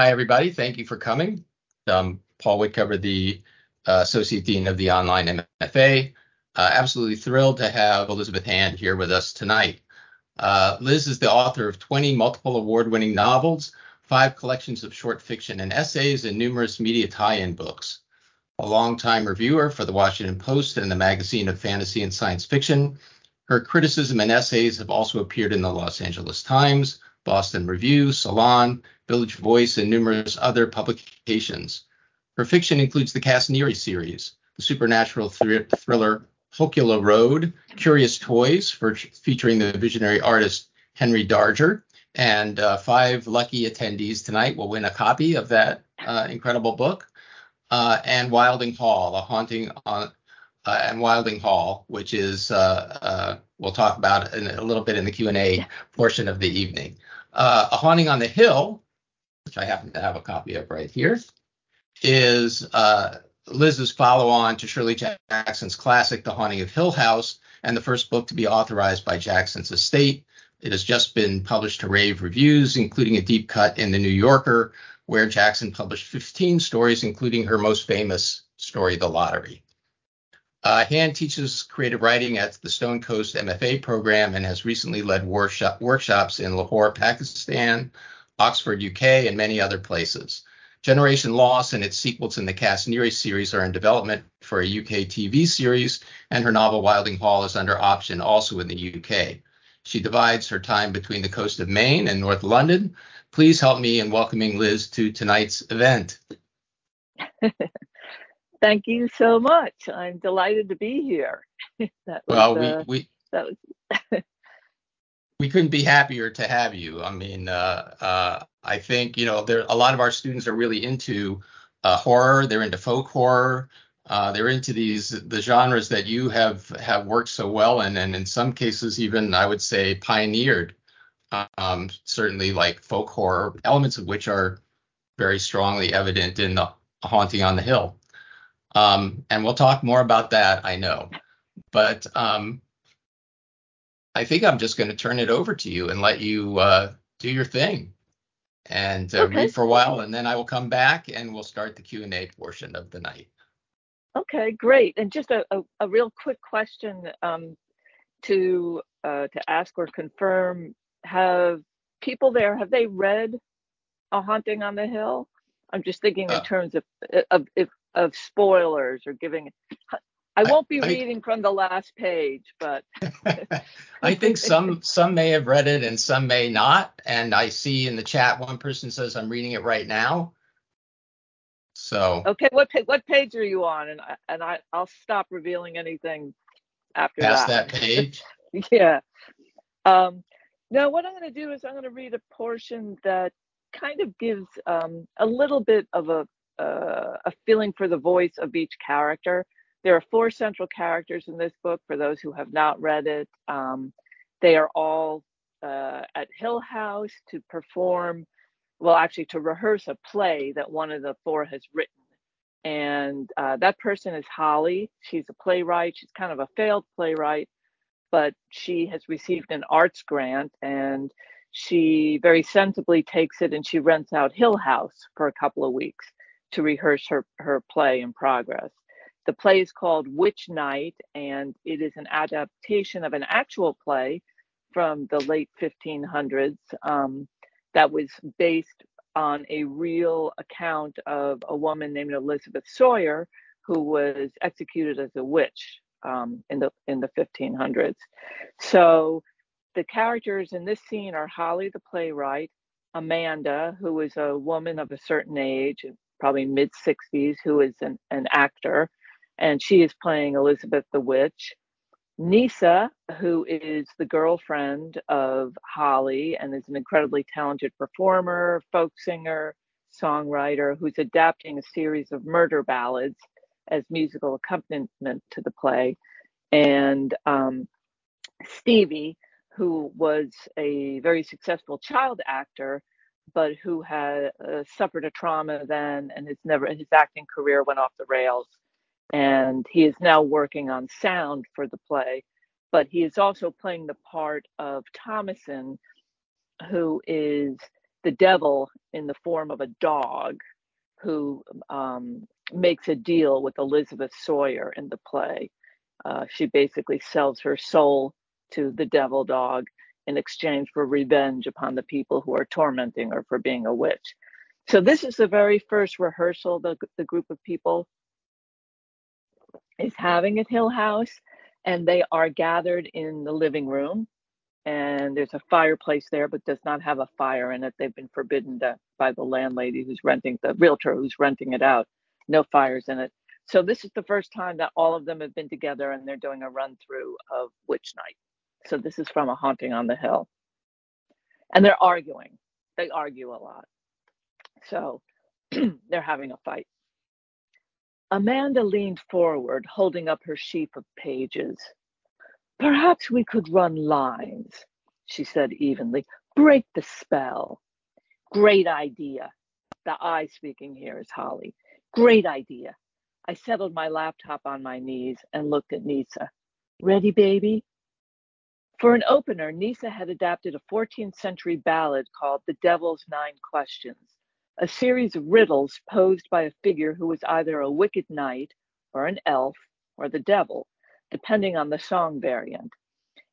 Hi, everybody. Thank you for coming. Um, Paul Witcover, the uh, Associate Dean of the Online MFA. Uh, absolutely thrilled to have Elizabeth Hand here with us tonight. Uh, Liz is the author of 20 multiple award winning novels, five collections of short fiction and essays, and numerous media tie in books. A longtime reviewer for the Washington Post and the magazine of fantasy and science fiction, her criticism and essays have also appeared in the Los Angeles Times, Boston Review, Salon, Village Voice, and numerous other publications. Her fiction includes the Cass Neary series, the supernatural thr- thriller Hokuloa Road, Curious Toys, for, featuring the visionary artist Henry Darger, and uh, five lucky attendees tonight will win a copy of that uh, incredible book. Uh, and Wylding Hall, a haunting on uh, and Wylding Hall, which is uh, uh, we'll talk about in a little bit in the Q and A portion of the evening. a haunting on the hill, which I happen to have a copy of right here, is Liz's follow-on to Shirley Jackson's classic, The Haunting of Hill House, and the first book to be authorized by Jackson's estate. It has just been published to rave reviews, including a deep cut in The New Yorker, where Jackson published 15 stories, including her most famous story, The Lottery. Uh, Hand teaches creative writing at the Stonecoast MFA program and has recently led workshop, workshops in Lahore, Pakistan, Oxford, UK, and many other places. Generation Loss and its sequels in the Cass Neary series are in development for a UK TV series, and her novel Wylding Hall is under option also in the UK. She divides her time between the coast of Maine and North London. Please help me in welcoming Liz to tonight's event. Thank you so much. I'm delighted to be here. that was, well, we, uh, we that was we couldn't be happier to have you. I mean, uh, uh, I think you know there a lot of our students are really into uh, horror. They're into folk horror. Uh, they're into these the genres that you have have worked so well in, and in some cases even I would say pioneered. Um, certainly, like folk horror, elements of which are very strongly evident in the Haunting on the Hill. Um, and we'll talk more about that, I know. But um, I think I'm just going to turn it over to you and let you uh, do your thing and uh, okay. read for a while, and then I will come back and we'll start the Q and A portion of the night. Okay, great. And just a, a, a real quick question um, to uh, to ask or confirm: Have people there have they read A Haunting on the Hill? I'm just thinking in uh, terms of of, of of spoilers or giving I won't be I, reading from the last page, but I think some some may have read it and some may not. And I see in the chat one person says I'm reading it right now. So okay, what what page are you on? And I, and I I'll stop revealing anything after past that. that page. yeah. Um, now what I'm going to do is I'm going to read a portion that kind of gives um, a little bit of a uh, a feeling for the voice of each character there are four central characters in this book for those who have not read it. Um, they are all uh, at Hill House to perform, well, actually, to rehearse a play that one of the four has written. And uh, that person is Holly. She's a playwright. She's kind of a failed playwright, but she has received an arts grant and she very sensibly takes it and she rents out Hill House for a couple of weeks to rehearse her, her play in progress. The play is called Witch Night, and it is an adaptation of an actual play from the late 1500s um, that was based on a real account of a woman named Elizabeth Sawyer who was executed as a witch um, in the in the 1500s. So the characters in this scene are Holly the playwright, Amanda, who is a woman of a certain age, probably mid 60s, who is an, an actor, and she is playing Elizabeth the Witch. Nisa, who is the girlfriend of Holly and is an incredibly talented performer, folk singer, songwriter, who's adapting a series of murder ballads as musical accompaniment to the play. And um, Stevie, who was a very successful child actor, but who had uh, suffered a trauma then and has never, his acting career went off the rails and he is now working on sound for the play but he is also playing the part of thomasin who is the devil in the form of a dog who um, makes a deal with Elizabeth Sawyer in the play. Uh, she basically sells her soul to the devil dog in exchange for revenge upon the people who are tormenting her for being a witch. So this is the very first rehearsal the, the group of people is having at Hill House, and they are gathered in the living room. And there's a fireplace there, but does not have a fire in it. They've been forbidden to, by the landlady who's renting the realtor who's renting it out. No fires in it. So this is the first time that all of them have been together and they're doing a run through of Witch Night. So this is from A Haunting on the Hill. And they're arguing. They argue a lot. So they're having a fight. Amanda leaned forward, holding up her sheaf of pages. Perhaps we could run lines, she said evenly. Break the spell. Great idea. The I speaking here is Holly. Great idea. I settled my laptop on my knees and looked at Nisa. Ready, baby? For an opener, Nisa had adapted a 14th century ballad called The Devil's Nine Questions, a series of riddles posed by a figure who was either a wicked knight or an elf or the devil, depending on the song variant.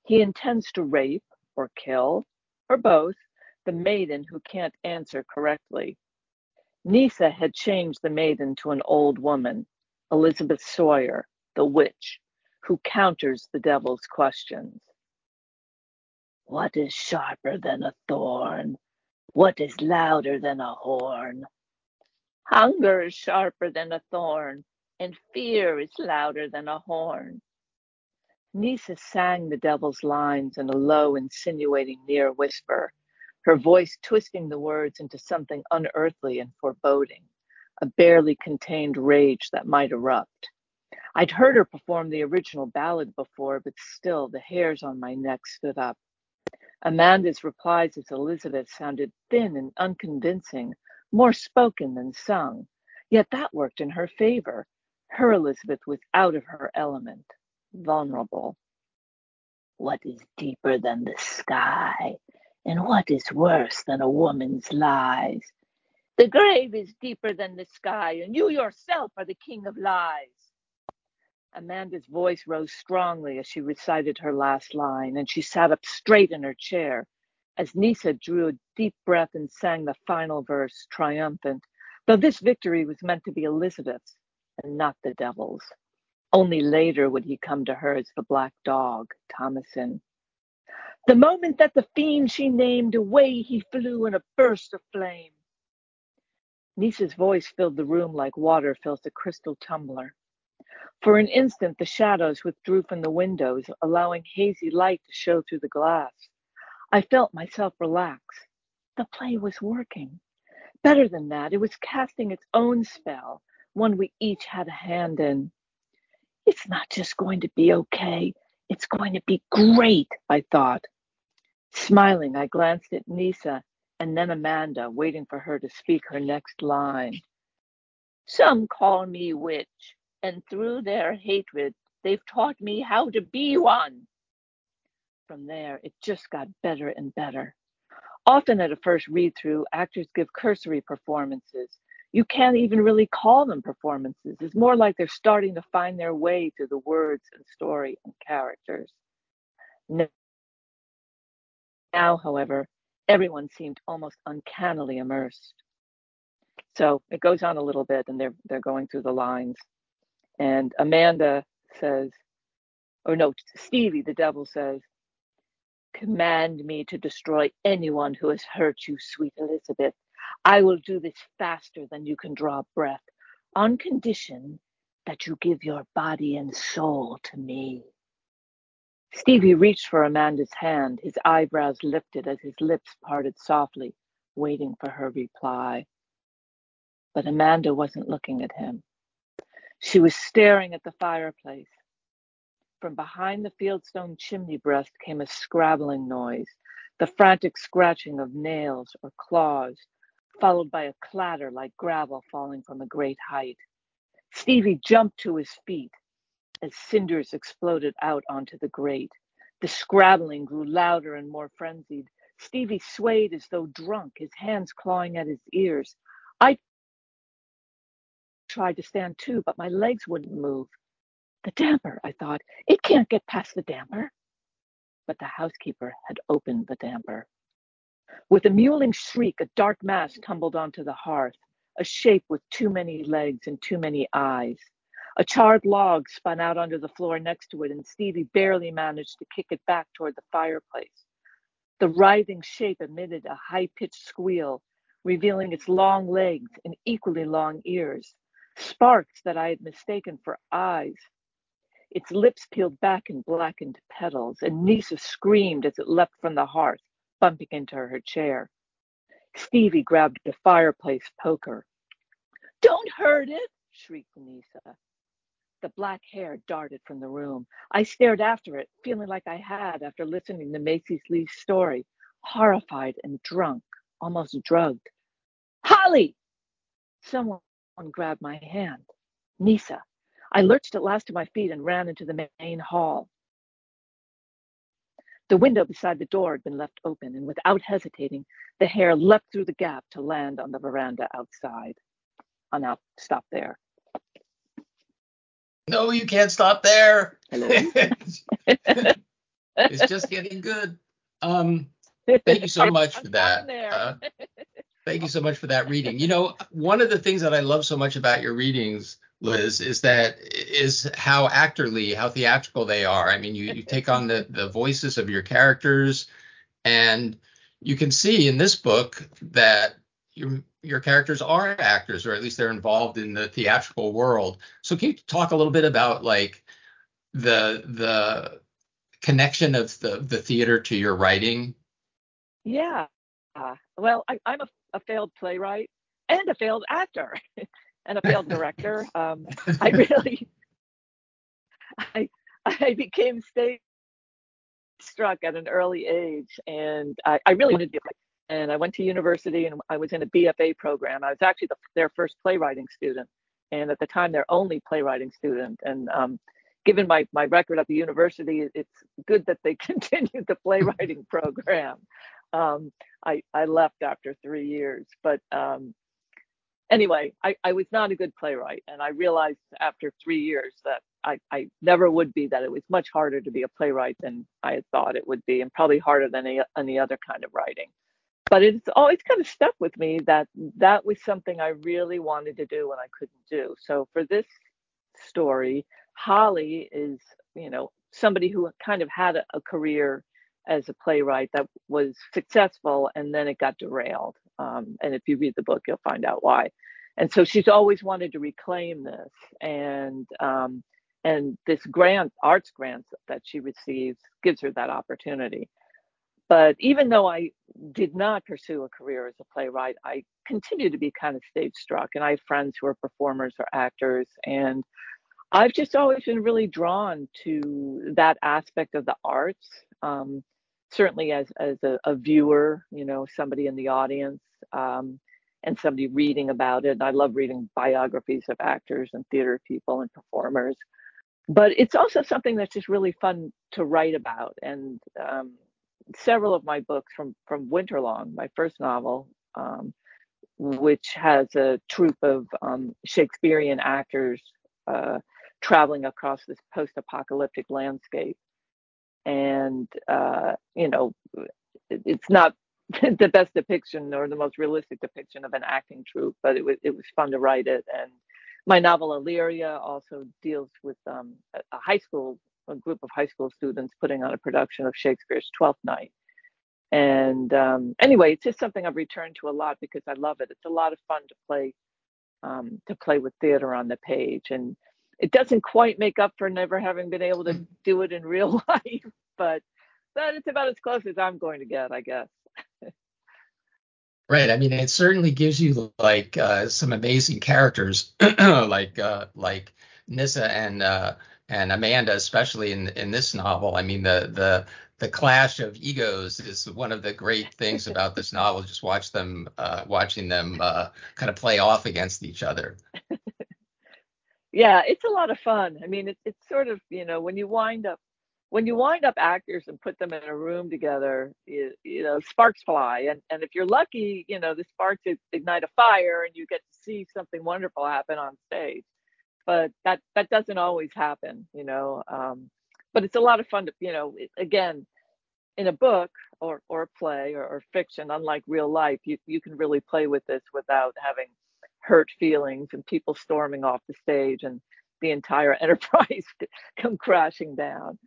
He intends to rape or kill, or both, the maiden who can't answer correctly. Nisa had changed the maiden to an old woman, Elizabeth Sawyer, the witch, who counters the devil's questions. What is sharper than a thorn? What is louder than a horn? Hunger is sharper than a thorn, and fear is louder than a horn. Nisa sang the devil's lines in a low, insinuating near whisper, her voice twisting the words into something unearthly and foreboding, a barely contained rage that might erupt. I'd heard her perform the original ballad before, but still the hairs on my neck stood up. Amanda's replies as Elizabeth sounded thin and unconvincing, more spoken than sung. Yet that worked in her favor. Her Elizabeth was out of her element, vulnerable. What is deeper than the sky? And what is worse than a woman's lies? The grave is deeper than the sky, and you yourself are the king of lies. Amanda's voice rose strongly as she recited her last line, and she sat up straight in her chair as Nisa drew a deep breath and sang the final verse, triumphant, though this victory was meant to be Elizabeth's and not the devil's. Only later would he come to her as the black dog, Thomasin. The moment that the fiend she named, away he flew in a burst of flame. Nisa's voice filled the room like water fills a crystal tumbler. For an instant, the shadows withdrew from the windows, allowing hazy light to show through the glass. I felt myself relax. The play was working. Better than that, it was casting its own spell, one we each had a hand in. It's not just going to be okay, it's going to be great, I thought. Smiling, I glanced at Nisa and then Amanda, waiting for her to speak her next line. Some call me witch, and through their hatred, they've taught me how to be one. From there, it just got better and better. Often at a first read through, actors give cursory performances. You can't even really call them performances. It's more like they're starting to find their way through the words and story and characters. Now, however, everyone seemed almost uncannily immersed. So it goes on a little bit, and they're they're going through the lines. And Amanda says, or no, Stevie, the devil says, Command me to destroy anyone who has hurt you, sweet Elizabeth. I will do this faster than you can draw breath, on condition that you give your body and soul to me. Stevie reached for Amanda's hand, his eyebrows lifted as his lips parted softly, waiting for her reply. But Amanda wasn't looking at him. She was staring at the fireplace. From behind the fieldstone chimney breast came a scrabbling noise, the frantic scratching of nails or claws, followed by a clatter like gravel falling from a great height. Stevie jumped to his feet as cinders exploded out onto the grate. The scrabbling grew louder and more frenzied. Stevie swayed as though drunk, his hands clawing at his ears. I tried to stand too, but my legs wouldn't move. The damper, I thought. It can't get past the damper. But the housekeeper had opened the damper. With a mewling shriek, a dark mass tumbled onto the hearth, a shape with too many legs and too many eyes. A charred log spun out onto the floor next to it, and Stevie barely managed to kick it back toward the fireplace. The writhing shape emitted a high pitched squeal, revealing its long legs and equally long ears, sparks that I had mistaken for eyes. Its lips peeled back in blackened petals, and Nisa screamed as it leapt from the hearth, bumping into her chair. Stevie grabbed the fireplace poker. Don't hurt it, shrieked Nisa. The black hair darted from the room. I stared after it, feeling like I had after listening to Macy's Lee's story, horrified and drunk, almost drugged. Holly! Someone grabbed my hand. Nisa. I lurched at last to my feet and ran into the main hall. The window beside the door had been left open, and without hesitating, the hare leapt through the gap to land on the veranda outside. I'll now stop there. No, you can't stop there. It's just getting good. Um, thank you so much for that. Uh, thank you so much for that reading. You know, one of the things that I love so much about your readings, Liz, is that is how actorly, how theatrical they are. I mean, you, you take on the the voices of your characters, and you can see in this book that your your characters are actors, or at least they're involved in the theatrical world. So can you talk a little bit about like the the connection of the the theater to your writing? Yeah. Uh, well, I, am a, a, failed playwright and a failed actor and a failed director. Um, I really, I I became stage struck at an early age, and I, I really wanted to be and I went to university and I was in a BFA program. I was actually the, their first playwriting student, and at the time their only playwriting student. And um, given my my record at the university, it's good that they continued the playwriting program. Um, I I left after three years, but um, anyway, I, I was not a good playwright, and I realized after three years that I, I never would be. That it was much harder to be a playwright than I had thought it would be, and probably harder than any, any other kind of writing but it's always kind of stuck with me that that was something I really wanted to do and I couldn't do. So for this story, Holly is, you know, somebody who kind of had a, a career as a playwright that was successful and then it got derailed. Um, and if you read the book, you'll find out why. And so she's always wanted to reclaim this. And um, and this grant, arts grant that she receives, gives her that opportunity. But even though I did not pursue a career as a playwright, I continue to be kind of stage struck. And I have friends who are performers or actors. And I've just always been really drawn to that aspect of the arts. Um, certainly as, as a, a, viewer, you know, somebody in the audience um, and somebody reading about it. And I love reading biographies of actors and theater people and performers. But it's also something that's just really fun to write about. And um, several of my books from from Winterlong, my first novel, um, which has a troupe of um, Shakespearean actors uh, traveling across this post-apocalyptic landscape, and uh, you know, it's not the best depiction or the most realistic depiction of an acting troupe, but it was it was fun to write it. And my novel Illyria also deals with um, a high school a group of high school students putting on a production of Shakespeare's Twelfth Night. And um, anyway, it's just something I've returned to a lot because I love it. It's a lot of fun to play um, to play with theater on the page, and it doesn't quite make up for never having been able to mm. do it in real life, but it's about as close as I'm going to get, I guess. Right. I mean, it certainly gives you like uh, some amazing characters, like uh, like Nisa and uh, and Amanda, especially in in this novel. I mean, the the the clash of egos is one of the great things about this novel. Just watch them, uh, watching them uh, kind of play off against each other. yeah, it's a lot of fun. I mean, it's it's sort of you know when you wind up when you wind up actors and put them in a room together, you, you, know, sparks fly. And, and if you're lucky, you know, the sparks ignite a fire and you get to see something wonderful happen on stage. But that, that doesn't always happen, you know. Um, but it's a lot of fun to, you know, again, in a book or, or a play or, or fiction, unlike real life, you, you can really play with this without having hurt feelings and people storming off the stage and the entire enterprise come crashing down.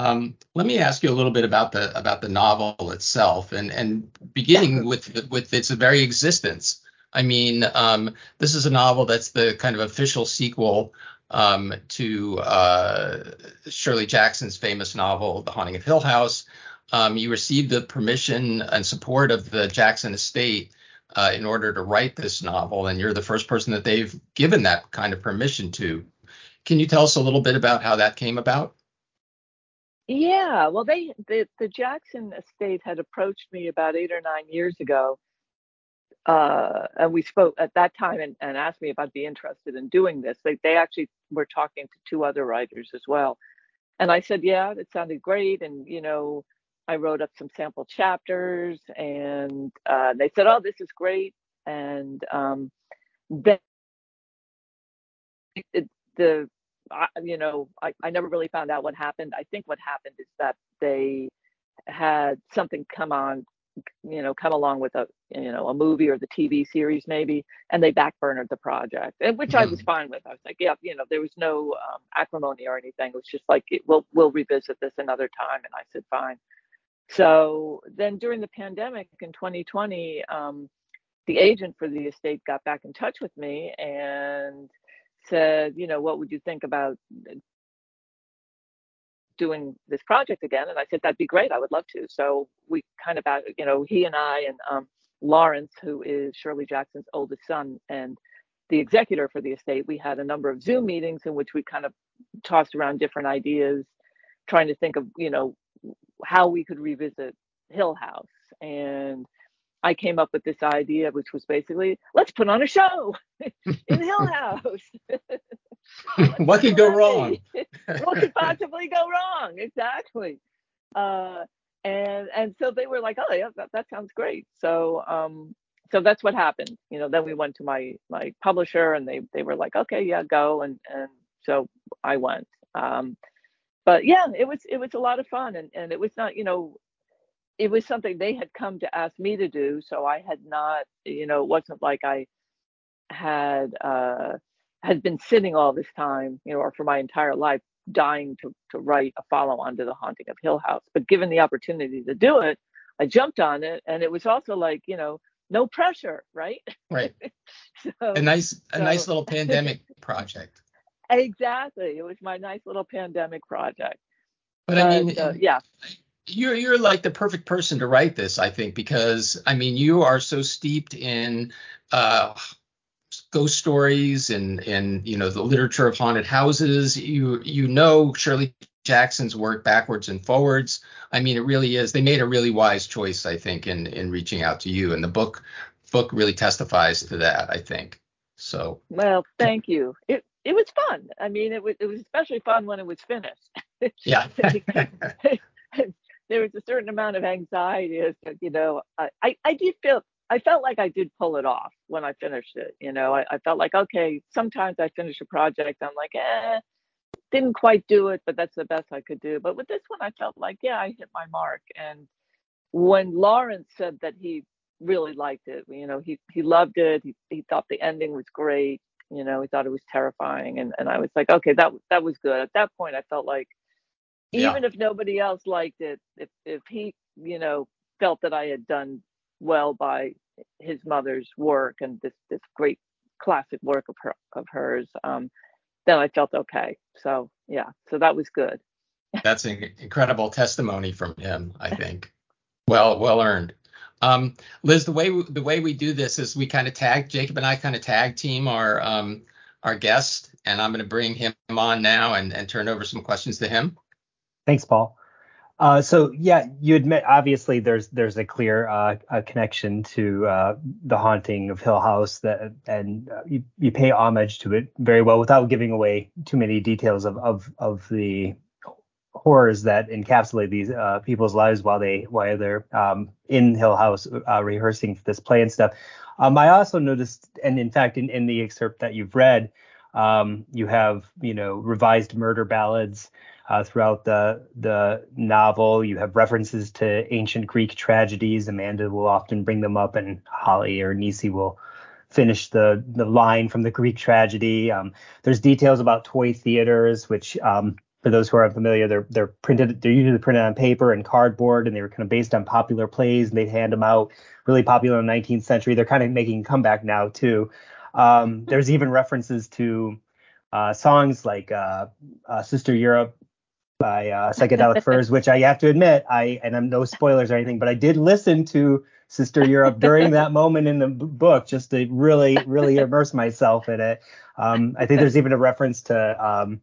Um, let me ask you a little bit about the about the novel itself, and and beginning with with its very existence. I mean, um, this is a novel that's the kind of official sequel um, to uh, Shirley Jackson's famous novel, The Haunting of Hill House. Um, you received the permission and support of the Jackson estate uh, in order to write this novel, and you're the first person that they've given that kind of permission to. Can you tell us a little bit about how that came about? Yeah, well, they the, the Jackson estate had approached me about eight or nine years ago, uh, and we spoke at that time and, and asked me if I'd be interested in doing this. They they actually were talking to two other writers as well, and I said, yeah, it sounded great, and you know, I wrote up some sample chapters, and uh, they said, oh, this is great, and um, then it, the I, you know, I, I never really found out what happened. I think what happened is that they had something come on, you know, come along with a, you know, a movie or the TV series maybe, and they backburnered the project, and which. I was mm-hmm. fine with. I was like, yeah, you know, there was no um, acrimony or anything. It was just like, it, we'll we'll revisit this another time, and I said, fine. So then during the pandemic in 2020, um, the agent for the estate got back in touch with me and said, you know, what would you think about doing this project again? And I said, that'd be great. I would love to. So we kind of, you know, he and I and um, Laurence, who is Shirley Jackson's oldest son and the executor for the estate, we had a number of Zoom meetings in which we kind of tossed around different ideas, trying to think of, you know, how we could revisit Hill House. And I came up with this idea, which was basically, let's put on a show in Hill House. what could go wrong? what could possibly go wrong? Exactly. Uh, and and so they were like, oh yeah, that, that sounds great. So um, so that's what happened. You know, then we went to my my publisher, and they they were like, okay, yeah, go. And and so I went. Um, but yeah, it was it was a lot of fun, and and it was not, you know, it was something they had come to ask me to do so i had not you know it wasn't like i had uh had been sitting all this time you know or for my entire life dying to to write a follow on to the haunting of hill house. But given the opportunity to do it i jumped on it and it was also like you know no pressure right? Right. So, a nice a so, nice little pandemic project. Exactly. It was my nice little pandemic project. But, but i mean uh, yeah you're you're like the perfect person to write this, I think, because I mean you are so steeped in uh, ghost stories and and you know the literature of haunted houses. You you know Shirley Jackson's work backwards and forwards. I mean, it really is. They made a really wise choice, I think, in in reaching out to you, and the book book really testifies to that. I think. So. Well, thank you. It it was fun. I mean, it was it was especially fun when it was finished. yeah there was a certain amount of anxiety as to, you know, I, I did feel, I felt like I did pull it off when I finished it. You know, I, I felt like, okay, sometimes I finish a project, I'm like, eh, didn't quite do it, but that's the best I could do. But with this one, I felt like, yeah, I hit my mark. And when Laurence said that he really liked it, you know, he, he loved it. He, he thought the ending was great. You know, he thought it was terrifying. And, and I was like, okay, that, that was good. At that point, I felt like, even yeah. if nobody else liked it if if he you know felt that i had done well by his mother's work and this this great classic work of her of hers um then i felt okay. So yeah so that was good. That's an incredible testimony from him i think. Well well earned. Um liz the way we, the way we do this is we kind of tag jacob and i kind of tag team our um our guest and i'm going to bring him on now and and turn over some questions to him Thanks, Paul. Uh, so yeah, you admit obviously there's there's a clear uh, a connection to uh, the haunting of Hill House that and uh, you, you pay homage to it very well without giving away too many details of of, of the horrors that encapsulate these uh, people's lives while they while they're um, in Hill House uh, rehearsing for this play and stuff. Um, I also noticed, and in fact, in, in the excerpt that you've read, um, you have you know revised murder ballads uh, throughout the the novel. You have references to ancient Greek tragedies. Amanda will often bring them up, and Holly or Nisi will finish the the line from the Greek tragedy. Um, there's details about toy theaters, which um, for those who are unfamiliar, they're they're printed they're usually printed on paper and cardboard, and they were kind of based on popular plays, and they'd hand them out. Really popular in the 19th century. They're kind of making a comeback now too. Um, there's even references to uh, songs like uh, uh, Sister Europe by uh, Psychedelic Furs, which I have to admit, I and I'm no spoilers or anything, but I did listen to Sister Europe during that moment in the book just to really, really immerse myself in it. Um, I think there's even a reference to um,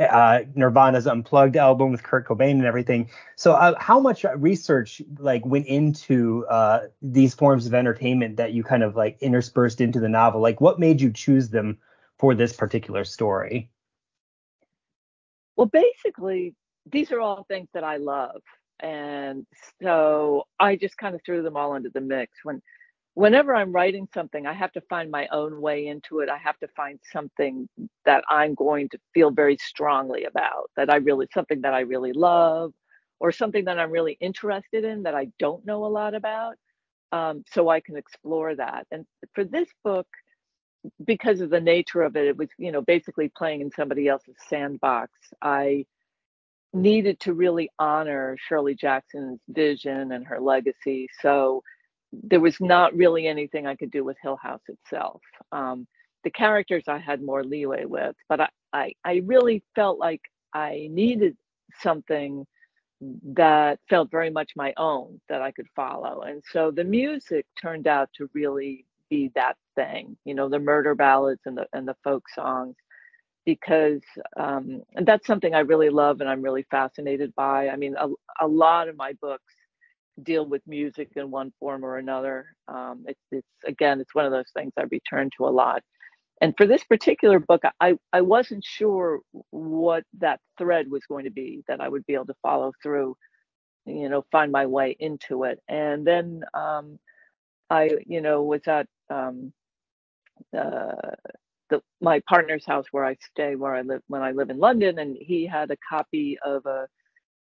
uh, Nirvana's Unplugged album with Kurt Cobain and everything. So, uh, how much research like went into uh, these forms of entertainment that you kind of like interspersed into the novel? Like, what made you choose them for this particular story? Well, basically, these are all things that I love. And so i just kind of threw them all into the mix. When whenever i'm writing something i have to find my own way into it. I have to find something that i'm going to feel very strongly about that i really something that i really love or something that i'm really interested in that i don't know a lot about. Um, so i can explore that. And for this book because of the nature of it it was you know basically playing in somebody else's sandbox i needed to really honor Shirley Jackson's vision and her legacy. So there was not really anything I could do with Hill House itself. Um, the characters I had more leeway with, but I, I, I really felt like I needed something that felt very much my own that I could follow. And so the music turned out to really be that thing, you know, the murder ballads and the and the folk songs because um, and that's something I really love and I'm really fascinated by. I mean, a, a lot of my books deal with music in one form or another. Um, it's, it's again, it's one of those things I return to a lot. And for this particular book, I, I wasn't sure what that thread was going to be that I would be able to follow through, you know, find my way into it. And then um, I, you know, was at um, the my partner's house where I stay, where I live when I live in London, and he had a copy of a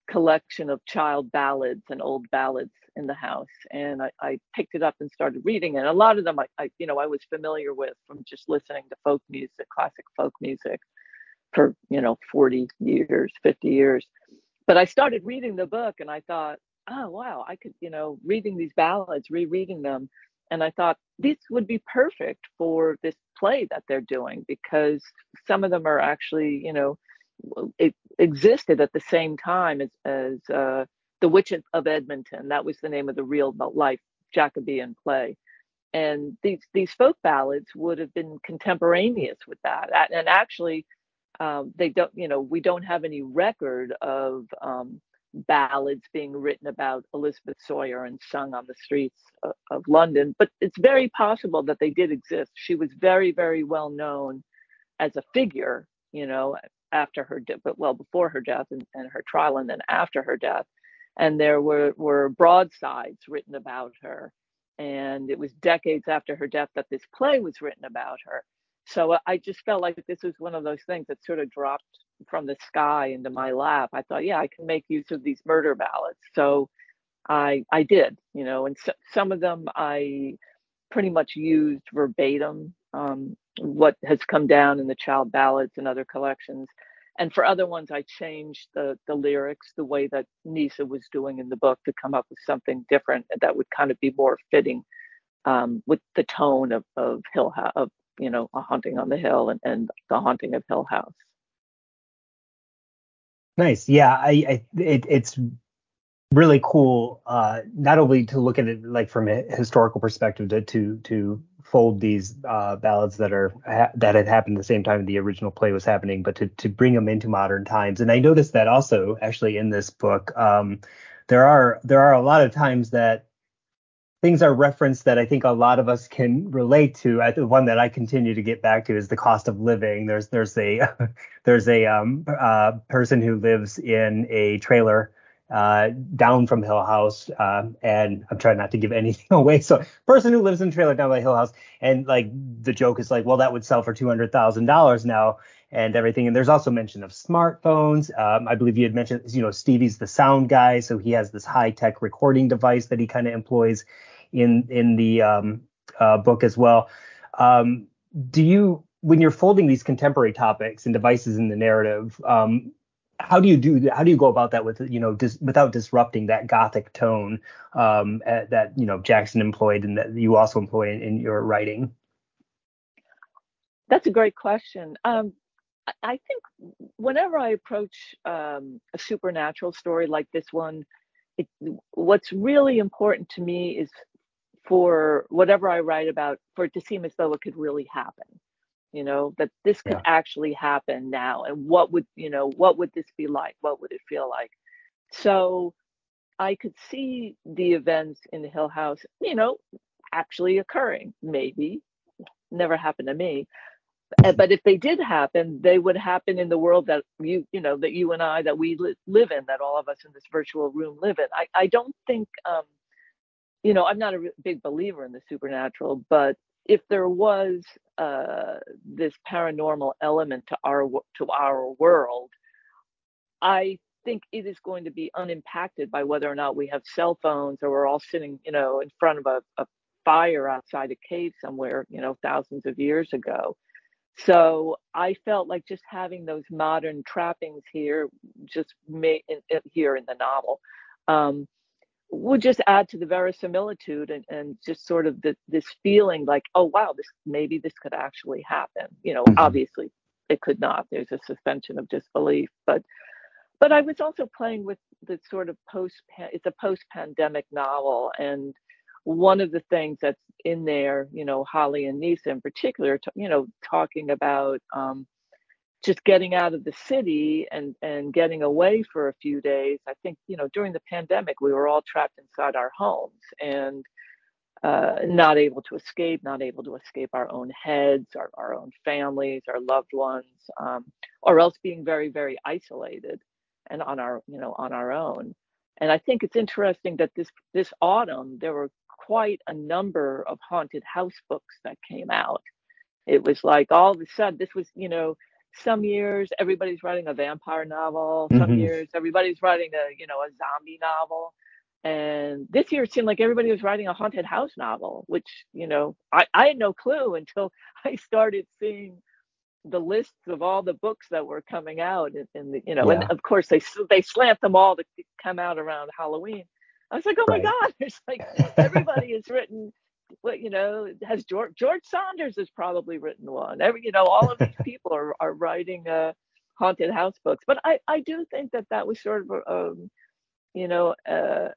collection of child ballads and old ballads in the house, and I, I picked it up and started reading it. A lot of them, I, I you know I was familiar with from just listening to folk music, classic folk music, for you know 40 years, 50 years. But I started reading the book, and I thought, oh wow, I could you know reading these ballads, rereading them and I thought this would be perfect for this play that they're doing because some of them are actually, you know, it existed at the same time as, as uh, The Witch of Edmonton. That was the name of the real life Jacobean play. And these these folk ballads would have been contemporaneous with that. And actually, um, they don't, you know, we don't have any record of um, ballads being written about Elizabeth Sawyer and sung on the streets of, of, London, but it's very possible that they did exist. She was very, very well known as a figure, you know, after her death, but well before her death and, and her trial, and then after her death. And there were, were broadsides written about her. And it was decades after her death that this play was written about her. So uh, I just felt like this was one of those things that sort of dropped from the sky into my lap. I thought, yeah, I can make use of these murder ballads. So I I did, you know, and so, some of them I pretty much used verbatim um, what has come down in the child ballads and other collections. And for other ones, I changed the the lyrics the way that Nisa was doing in the book to come up with something different that would kind of be more fitting um, with the tone of of Hill House, of you know, a haunting on the hill and, and the haunting of Hill House. Nice. Yeah, I, I it, it's really cool. Uh, not only to look at it like from a historical perspective, to to, to fold these uh, ballads that are ha- that had happened the same time the original play was happening, but to to bring them into modern times. And I noticed that also actually in this book, um, there are there are a lot of times that things are referenced that I think a lot of us can relate to. I, the one that I continue to get back to is the cost of living. There's there's a there's a um, uh, person who lives in a trailer uh, down from Hill House, uh, and I'm trying not to give anything away. So, person who lives in trailer down by Hill House, and like the joke is like, well, that would sell for two hundred thousand dollars now, and everything. And there's also mention of smartphones. Um, I believe you had mentioned, you know, Stevie's the sound guy, so he has this high tech recording device that he kind of employs in in the um, uh, book as well. Um, do you, when you're folding these contemporary topics and devices in the narrative, um, how do you do how do you go about that with you know dis, without disrupting that gothic tone um, that you know Jackson employed and that you also employ in, in your writing? That's a great question. Um, I think whenever I approach um, a supernatural story like this one, it, what's really important to me is for whatever I write about, for it to seem as though it could really happen. You know, that this could yeah. actually happen now. And what would, you know, what would this be like? What would it feel like? So I could see the events in the Hill House, you know, actually occurring, maybe. Never happened to me. But if they did happen, they would happen in the world that you, you know, that you and I, that we li- live in, that all of us in this virtual room live in. I, I don't think um, you know, I'm not a big believer in the supernatural, but if there was uh, this paranormal element to our to our world, I think it is going to be unimpacted by whether or not we have cell phones or we're all sitting, you know, in front of a, a fire outside a cave somewhere, you know, thousands of years ago. So I felt like just having those modern trappings here, just made in, in, here in the novel, um, would just add to the verisimilitude and, and just sort of the, this feeling like, oh wow, this maybe this could actually happen. You know, mm-hmm. obviously it could not. There's a suspension of disbelief, but but I was also playing with the sort of post it's a post pandemic novel and one of the things that's in there, you know, Holly and Nisa in particular, you know, talking about um, just getting out of the city and and getting away for a few days i think you know during the pandemic we were all trapped inside our homes and uh, not able to escape not able to escape our own heads our, our own families our loved ones um, or else being very very isolated and on our you know on our own. And i think it's interesting that this this autumn there were quite a number of haunted house books that came out. It was like all of a sudden this was you know some years everybody's writing a vampire novel some mm-hmm. years everybody's writing a you know a zombie novel and this year it seemed like everybody was writing a haunted house novel which you know i, I had no clue until i started seeing the lists of all the books that were coming out and, in the you know yeah. and of course they they slant them all to come out around halloween i was like oh right. my god there's like everybody has written what you know has George George Saunders has probably written one. Every you know all of these people are are writing uh, haunted house books, but I I do think that that was sort of um, you know uh,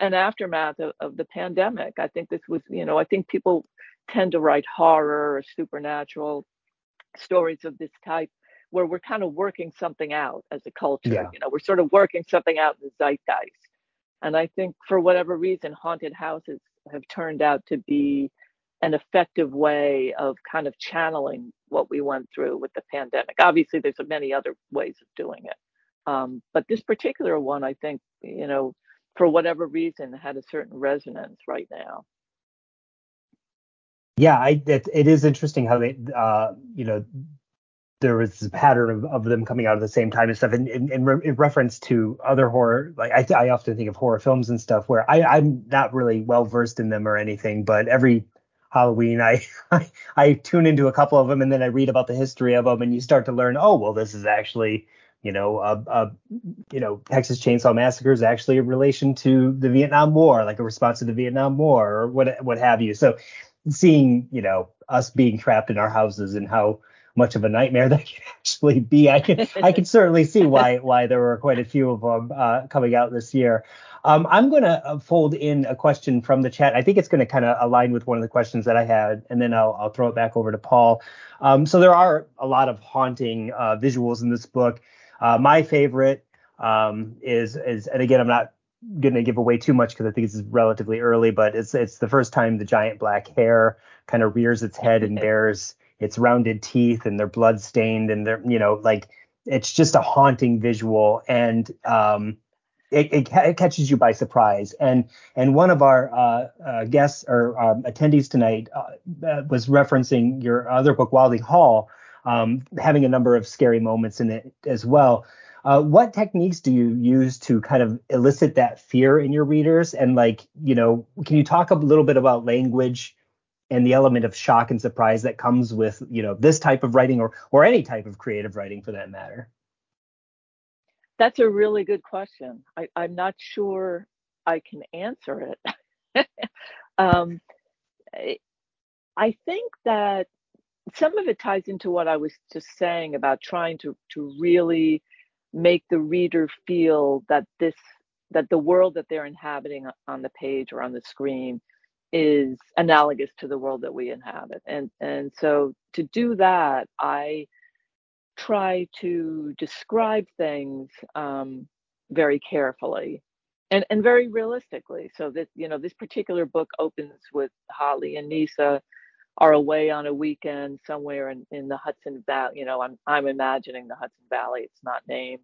an aftermath of, of the pandemic. I think this was you know I think people tend to write horror or supernatural stories of this type where we're kind of working something out as a culture. Yeah. You know, we're sort of working something out in the zeitgeist. And I think for whatever reason, haunted houses have turned out to be an effective way of kind of channeling what we went through with the pandemic. Obviously, there's many other ways of doing it. Um, but this particular one, I think, you know, for whatever reason, had a certain resonance right now. Yeah, I, it, it is interesting how they, uh, you know, there was this pattern of, of them coming out at the same time and stuff. And in, in, re- in reference to other horror, like I, I often think of horror films and stuff where I, I'm not really well versed in them or anything, but every Halloween I, I I tune into a couple of them and then I read about the history of them and you start to learn, oh well, this is actually you know, a, a, you know, Texas Chainsaw Massacre is actually a relation to the Vietnam War, like a response to the Vietnam War or what what have you. So seeing, you know, us being trapped in our houses and how much of a nightmare that can actually be. I can I can certainly see why why there were quite a few of them uh, coming out this year. Um, I'm going to uh, fold in a question from the chat. I think it's going to kind of align with one of the questions that I had, and then I'll, I'll throw it back over to Paul. Um, so there are a lot of haunting uh, visuals in this book. Uh, my favorite um, is is, and again, I'm not going to give away too much because I think it's relatively early, but it's it's the first time the giant black hare kind of rears its head and bears its rounded teeth and they're blood stained and they're you know like it's just a haunting visual and um, it, it, it, catches you by surprise. And and one of our uh, uh, guests or um, attendees tonight uh, was referencing your other book, Wylding Hall, um, having a number of scary moments in it as well. Uh, what techniques do you use to kind of elicit that fear in your readers? And like, you know, can you talk a little bit about language and the element of shock and surprise that comes with, you know, this type of writing or or any type of creative writing for that matter? That's a really good question. I, i'm not sure I can answer it. um, I think that some of it ties into what I was just saying about trying to to really make the reader feel that this that the world that they're inhabiting on the page or on the screen is analogous to the world that we inhabit and and so to do that i try to describe things um, very carefully and and very realistically so that you know this particular book opens with holly and nisa are away on a weekend somewhere in, in the Hudson Valley. You know, I'm I'm imagining the Hudson Valley. It's not named,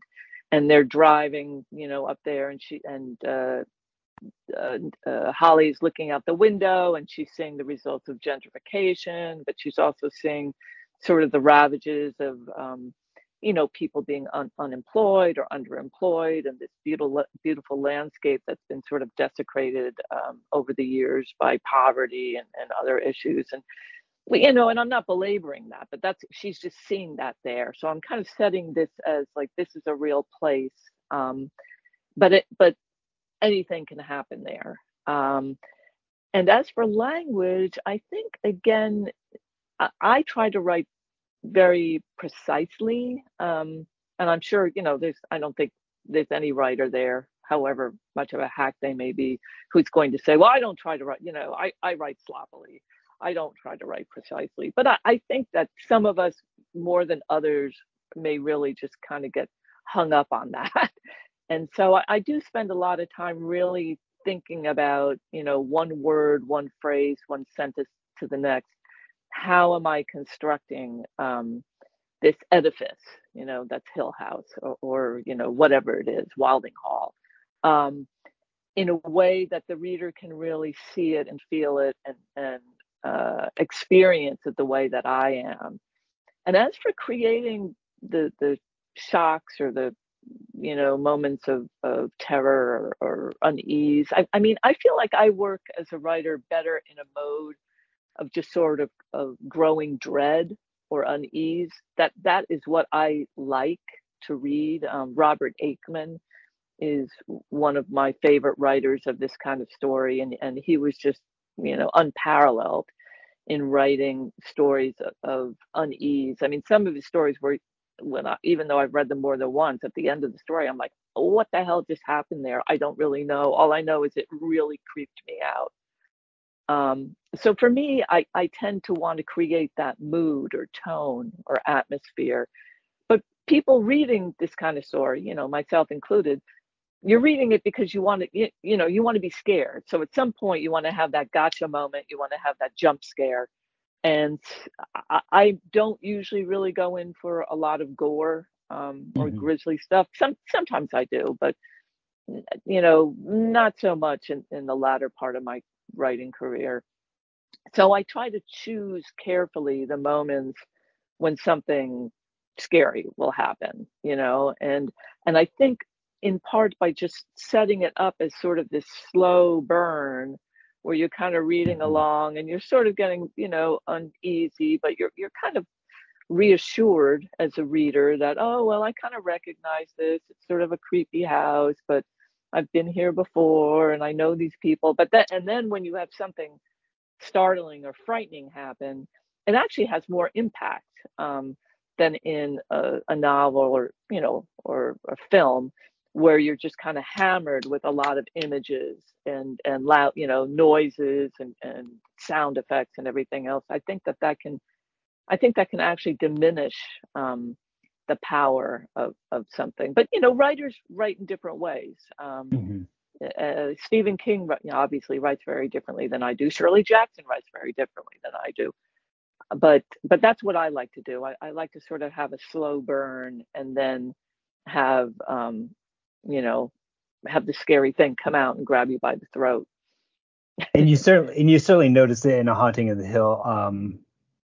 and they're driving, you know, up there, and she and uh, uh, uh, Holly's looking out the window, and she's seeing the results of gentrification, but she's also seeing sort of the ravages of um, you know people being un- unemployed or underemployed and this beautiful beautiful landscape that's been sort of desecrated um, over the years by poverty and, and other issues. And you know and i'm not belaboring that but that's she's just seeing that there. So i'm kind of setting this as like this is a real place um, but it but anything can happen there um, and as for language i think again I, I try to write very precisely. Um, and I'm sure, you know, there's, I don't think there's any writer there, however much of a hack they may be, who's going to say, well, I don't try to write, you know, I, I write sloppily. I don't try to write precisely. But I, I think that some of us more than others may really just kind of get hung up on that. And so I, I do spend a lot of time really thinking about, you know, one word, one phrase, one sentence to the next how am I constructing um, this edifice, you know, that's Hill House or, or, you know, whatever it is, Wylding Hall, um, in a way that the reader can really see it and feel it and, and uh, experience it the way that I am. And as for creating the the shocks or the you know moments of, of terror or, or unease, I, I mean, I feel like I work as a writer better in a mode of just sort of, of growing dread or unease. That that is what I like to read. Um, Robert Aickman is one of my favorite writers of this kind of story, and and he was just you know unparalleled in writing stories of, of unease. I mean, some of his stories were when I, even though I've read them more than once, at the end of the story, I'm like, what the hell just happened there? I don't really know. All I know is it really creeped me out. Um, so for me, I, I tend to want to create that mood or tone or atmosphere. But people reading this kind of story, you know, myself included, you're reading it because you want to, you, you know, you want to be scared. So at some point, you want to have that gotcha moment. You want to have that jump scare. And I, I don't usually really go in for a lot of gore um, or mm-hmm. grisly stuff. Some sometimes I do, but you know, not so much in, in the latter part of my writing career. So I try to choose carefully the moments when something scary will happen, you know, and and I think in part by just setting it up as sort of this slow burn where you're kind of reading mm-hmm. along and you're sort of getting, you know, uneasy, but you're you're kind of reassured as a reader that oh well I kind of recognize this. It's sort of a creepy house, but I've been here before and I know these people. But that, and then when you have something startling or frightening happen, it actually has more impact um, than in a, a, novel or, you know, or a film where you're just kind of hammered with a lot of images and, and loud, you know, noises and, and sound effects and everything else. I think that that can, I think that can actually diminish um, the power of of something. But you know, writers write in different ways. Um, mm-hmm. uh, Stephen King you know, obviously writes very differently than I do. Shirley Jackson writes very differently than I do. But but that's what I like to do. I, I like to sort of have a slow burn and then have um, you know have the scary thing come out and grab you by the throat. and you certainly and you certainly notice it in a haunting of the hill, um,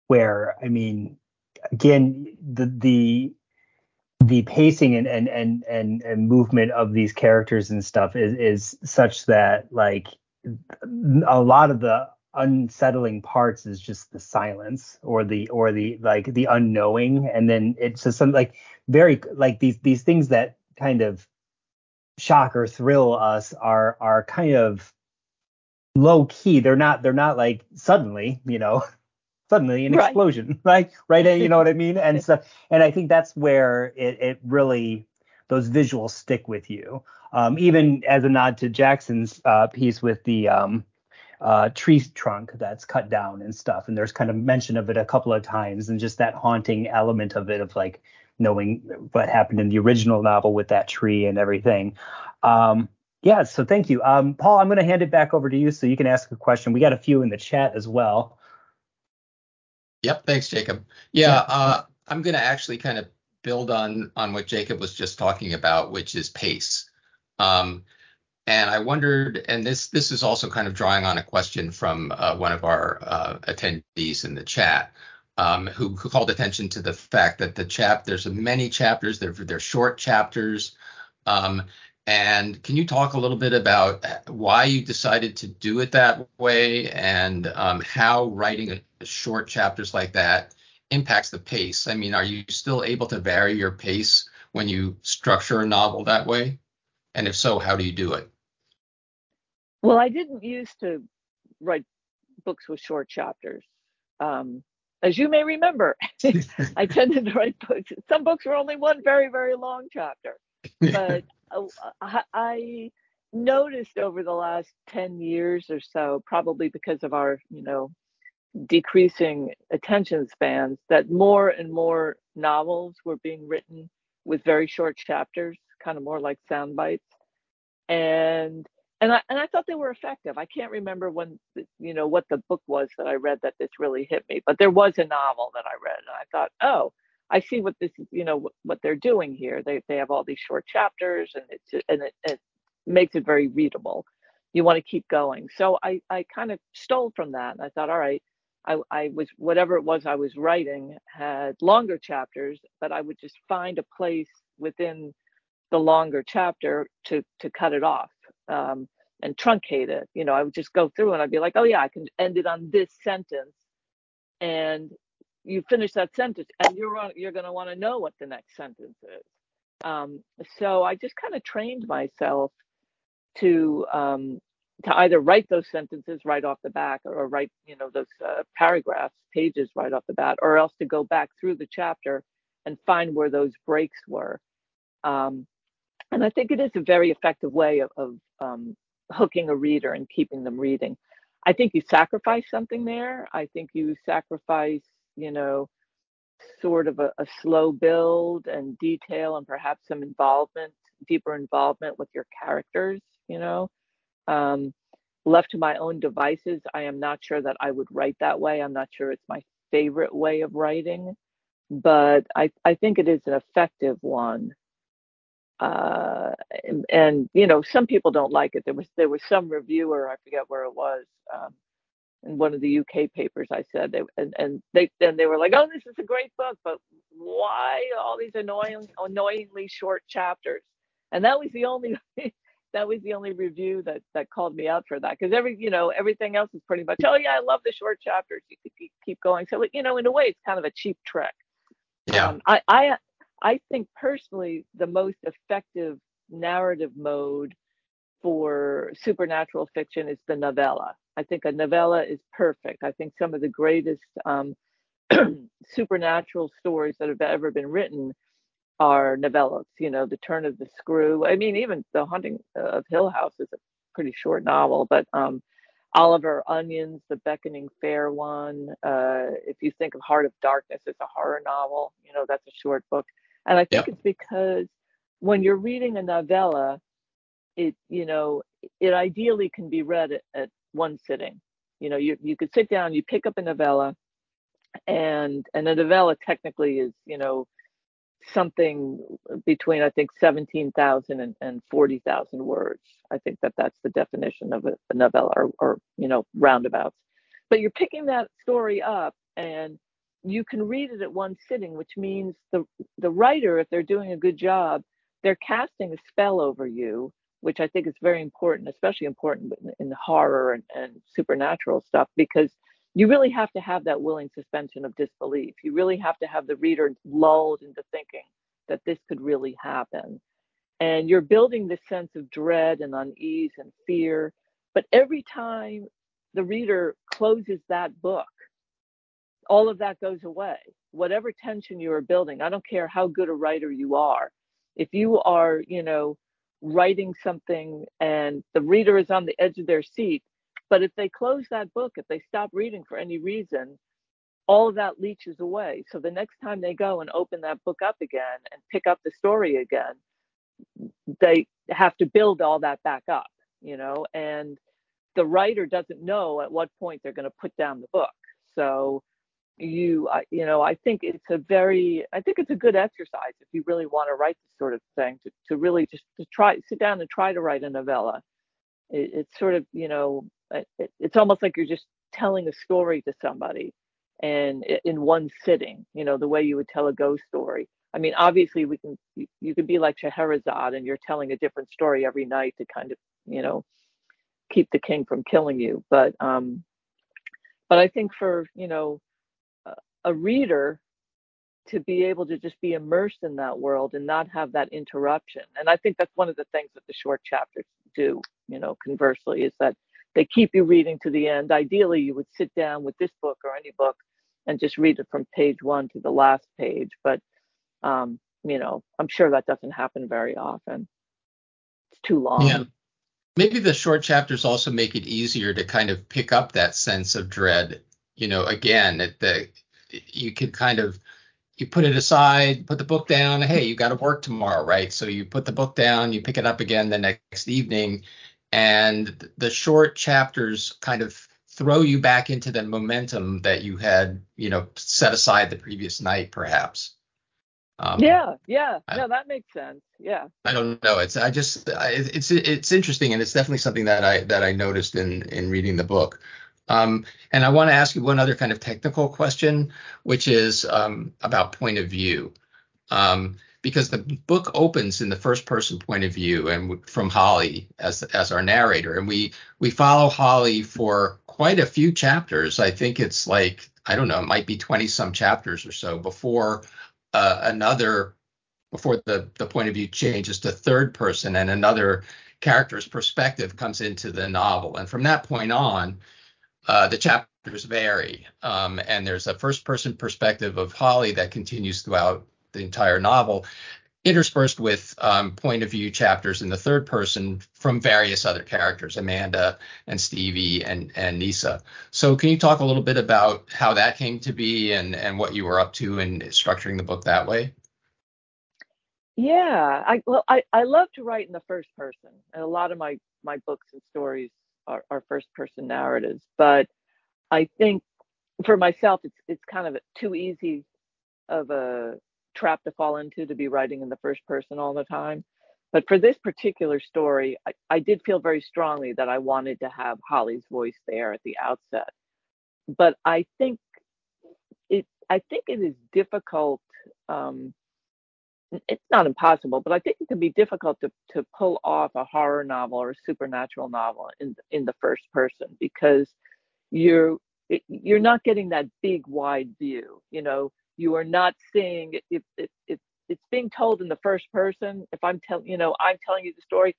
where I mean, again, the the the pacing and and and and, and movement of these characters and stuff is is such that like a lot of the unsettling parts is just the silence or the or the like the unknowing and then it's just some like very like these these things that kind of shock or thrill us are are kind of low key they're not they're not like suddenly you know suddenly an right. explosion, right? Right. And you know what I mean? And stuff. And I think that's where it, it really those visuals stick with you. Um, even as a nod to Jackson's uh, piece with the um, uh, tree trunk that's cut down and stuff. And there's kind of mention of it a couple of times, and just that haunting element of it of like knowing what happened in the original novel with that tree and everything. Um, yeah, so thank you. Um, Paul, I'm going to hand it back over to you so you can ask a question. We got a few in the chat as well. Yep. Thanks, Jacob. Yeah, uh, I'm going to actually kind of build on on what Jacob was just talking about, which is pace. Um, and I wondered, and this this is also kind of drawing on a question from uh, one of our uh, attendees in the chat, um, who, who, called attention to the fact that the chap there's many chapters, they're they're short chapters, um, and can you talk a little bit about why you decided to do it that way and um, how writing a, short chapters like that impacts the pace? I mean, are you still able to vary your pace when you structure a novel that way? And if so, how do you do it? Well, I didn't used to write books with short chapters. Um, as you may remember, I tended to write books. Some books were only one very, very long chapter. But uh, I noticed over the last 10 years or so, probably because of our, you know, decreasing attention spans, that more and more novels were being written with very short chapters, kind of more like sound bites. And and I and I thought they were effective. I can't remember when you know what the book was that I read that this really hit me, but there was a novel that I read and I thought, oh, I see what this is, you know, what, what they're doing here. They they have all these short chapters, and it's and it, it makes it very readable. You want to keep going. So I I kind of stole from that, and I thought, all right, I I was whatever it was I was writing had longer chapters, but I would just find a place within the longer chapter to to cut it off um, and truncate it. You know, I would just go through and I'd be like, oh yeah, I can end it on this sentence, and you finish that sentence and you're you're going to want to know what the next sentence is. Um, so I just kind of trained myself to um, to either write those sentences right off the back or write you know those uh, paragraphs pages right off the bat or else to go back through the chapter and find where those breaks were um, and i think it is a very effective way of, of um, hooking a reader and keeping them reading i think you sacrifice something there i think you sacrifice you know, sort of a, a slow build and detail and perhaps some involvement, deeper involvement with your characters, you know. Um, left to my own devices, I am not sure that I would write that way. I'm not sure it's my favorite way of writing, but I, I think it is an effective one. Uh, and, and, you know, some people don't like it. There was there was some reviewer, I forget where it was, um, in one of the UK papers. I said, they, and and they then they were like, "Oh, this is a great book, but why all these annoying, annoyingly short chapters?" And that was the only that was the only review that that called me out for that because every you know everything else is pretty much, "Oh yeah, I love the short chapters. You could keep going." So you know, in a way, it's kind of a cheap trick. Yeah. Um, I I I think personally the most effective narrative mode for supernatural fiction is the novella. I think a novella is perfect. I think some of the greatest um, supernatural stories that have ever been written are novellas. You know, The Turn of the Screw. I mean, even The Haunting of Hill House is a pretty short novel, but um, Oliver Onions, the Beckoning Fair one. Uh, if you think of Heart of Darkness, it's a horror novel. You know, that's a short book. And I think yep. it's because when you're reading a novella, it you know it ideally can be read at, at one sitting. You know, you you could sit down, you pick up a novella, and and a novella technically is you know something between I think seventeen thousand and, and forty thousand words. I think that that's the definition of a, a novella, or, or you know roundabouts. But you're picking that story up and you can read it at one sitting, which means the the writer, if they're doing a good job, they're casting a spell over you, which I think is very important, especially important in, in horror and, and supernatural stuff, because you really have to have that willing suspension of disbelief. You really have to have the reader lulled into thinking that this could really happen. And you're building this sense of dread and unease and fear. But every time the reader closes that book, all of that goes away. Whatever tension you are building, I don't care how good a writer you are. If you are, you know, writing something and the reader is on the edge of their seat, but if they close that book, if they stop reading for any reason, all of that leaches away. So the next time they go and open that book up again and pick up the story again, they have to build all that back up, you know, and the writer doesn't know at what point they're going to put down the book. So you you know i think it's a very i think it's a good exercise if you really want to write this sort of thing to, to really just to try sit down and try to write a novella. It, it's sort of you know it, it's almost like you're just telling a story to somebody and in one sitting you know the way you would tell a ghost story. I mean obviously we can you, you could be like scheherazade and you're telling a different story every night to kind of you know keep the king from killing you but um but i think for you know a reader to be able to just be immersed in that world and not have that interruption. And I think that's one of the things that the short chapters do, you know, conversely, is that they keep you reading to the end. Ideally, you would sit down with this book or any book and just read it from page one to the last page. But, um, you know, I'm sure that doesn't happen very often. It's too long. Yeah. Maybe the short chapters also make it easier to kind of pick up that sense of dread. You know, again, at the you can kind of you put it aside, put the book down. Hey, you got to work tomorrow, right? So you put the book down, you pick it up again the next evening, and the short chapters kind of throw you back into the momentum that you had, you know, set aside the previous night, perhaps. Um, yeah, yeah, I, no, that makes sense. Yeah. I don't know. It's I just I, it's it's interesting, and it's definitely something that I that I noticed in in reading the book. Um, and I want to ask you one other kind of technical question, which is um, about point of view. Um, because the book opens in the first person point of view and from Holly as as our narrator. And we we follow Holly for quite a few chapters. I think it's like I don't know it might be 20 some chapters or so before uh, another before the the point of view changes to third person and another character's perspective comes into the novel. And from that point on uh, the chapters vary, um, and there's a first-person perspective of Holly that continues throughout the entire novel, interspersed with um, point of view chapters in the third person from various other characters, Amanda and Stevie and and Nisa. So, can you talk a little bit about how that came to be and and what you were up to in structuring the book that way? Yeah, I well, I, I love to write in the first person, and a lot of my my books and stories our, first person narratives. But I think for myself, it's it's kind of too easy of a trap to fall into to be writing in the first person all the time. But for this particular story, I, I did feel very strongly that I wanted to have Holly's voice there at the outset. But I think it I think it is difficult um, it's not impossible, but I think it can be difficult to, to pull off a horror novel or a supernatural novel in in the first person because you're you're not getting that big wide view. You know, you are not seeing if if, if it's being told in the first person. If I'm telling you know I'm telling you the story,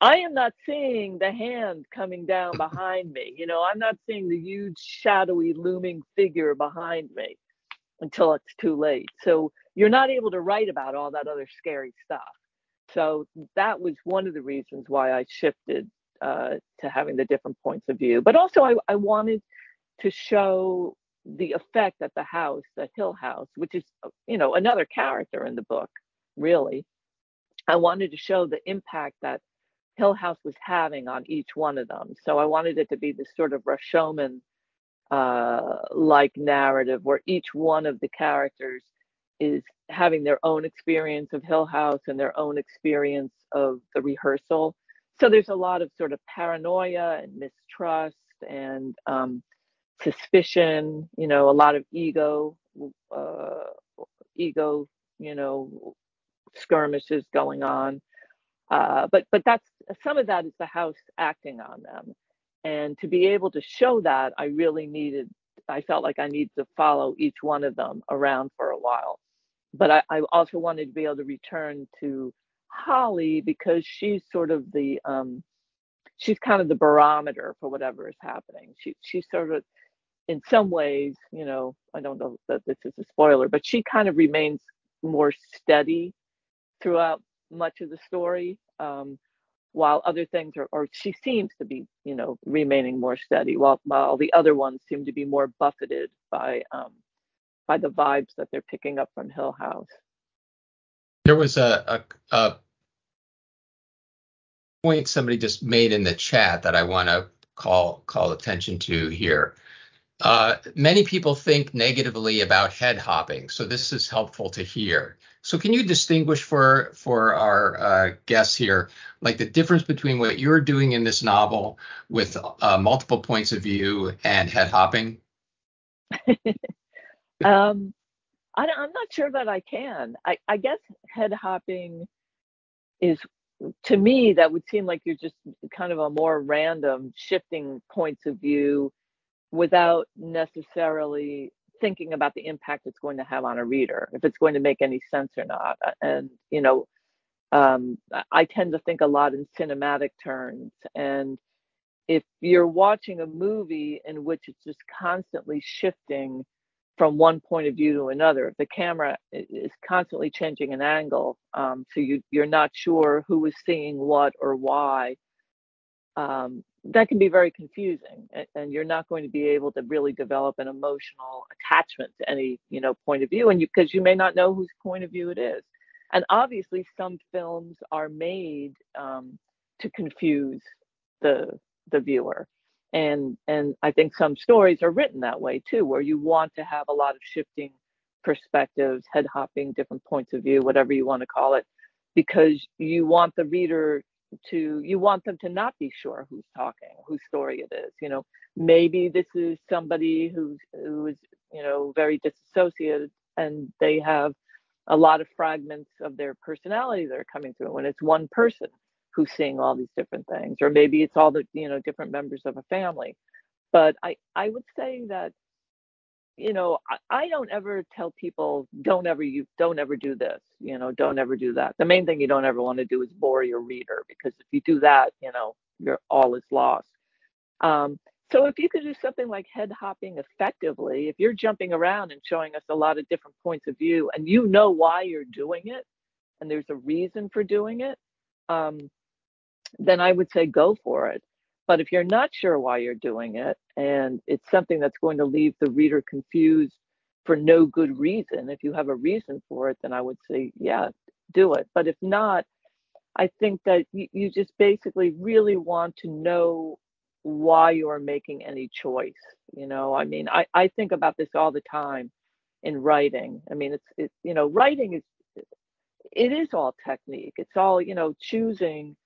I am not seeing the hand coming down behind me. You know, I'm not seeing the huge shadowy looming figure behind me until it's too late. So you're not able to write about all that other scary stuff. So that was one of the reasons why I shifted uh, to having the different points of view. But also, I, I wanted to show the effect that the house, the Hill House, which is you know another character in the book, really. I wanted to show the impact that Hill House was having on each one of them. So I wanted it to be this sort of Rashomon uh, like narrative where each one of the characters is having their own experience of Hill House and their own experience of the rehearsal. So there's a lot of sort of paranoia and mistrust and um, suspicion, you know, a lot of ego, uh, ego, you know, skirmishes going on. Uh, but but that's some of that is the house acting on them, and to be able to show that, I really needed. I felt like I needed to follow each one of them around for a while, but I, I also wanted to be able to return to Holly because she's sort of the um, she's kind of the barometer for whatever is happening. She she's sort of in some ways, you know, I don't know that this is a spoiler, but she kind of remains more steady throughout much of the story, um, while other things are, or she seems to be, you know, remaining more steady, while while the other ones seem to be more buffeted by um, by the vibes that they're picking up from Hill House. There was a, a, a point somebody just made in the chat that I want to call call attention to here. Uh, many people think negatively about head hopping, so this is helpful to hear. So can you distinguish for for our uh, guests here, like the difference between what you're doing in this novel with uh, multiple points of view and head hopping? um, I, am not sure that I can. I, I guess head hopping is to me that would seem like you're just kind of a more random shifting points of view without necessarily thinking about the impact it's going to have on a reader, if it's going to make any sense or not. And, you know, um, I tend to think a lot in cinematic terms. And if you're watching a movie in which it's just constantly shifting from one point of view to another, the camera is constantly changing an angle, um, so you, you're not sure who is seeing what or why. Um, that can be very confusing and, you're not going to be able to really develop an emotional attachment to any you know point of view and you because you may not know whose point of view it is. And obviously some films are made um, to confuse the the viewer. And and i think some stories are written that way too where you want to have a lot of shifting perspectives head hopping different points of view whatever you want to call it because you want the reader to you want them to not be sure who's talking whose story it is you know? Maybe this is somebody who's who is you know very disassociated and they have a lot of fragments of their personality that are coming through when it's one person who's seeing all these different things or maybe it's all the you know different members of a family. But i i would say that you know, I, I, don't ever tell people don't ever you don't ever do this, you know, don't ever do that. The main thing you don't ever want to do is bore your reader because if you do that, you know, you're all is lost. Um, so if you could do something like head hopping effectively, if you're jumping around and showing us a lot of different points of view and you know why you're doing it and there's a reason for doing it, um, then I would say go for it. But if you're not sure why you're doing it and it's something that's going to leave the reader confused for no good reason, if you have a reason for it, then I would say, yeah, do it. But if not, I think that you, you just basically really want to know why you're making any choice. You know, I mean, I, I think about this all the time in writing. I mean, it's, it's, you know, writing is, it is all technique. It's all, you know, choosing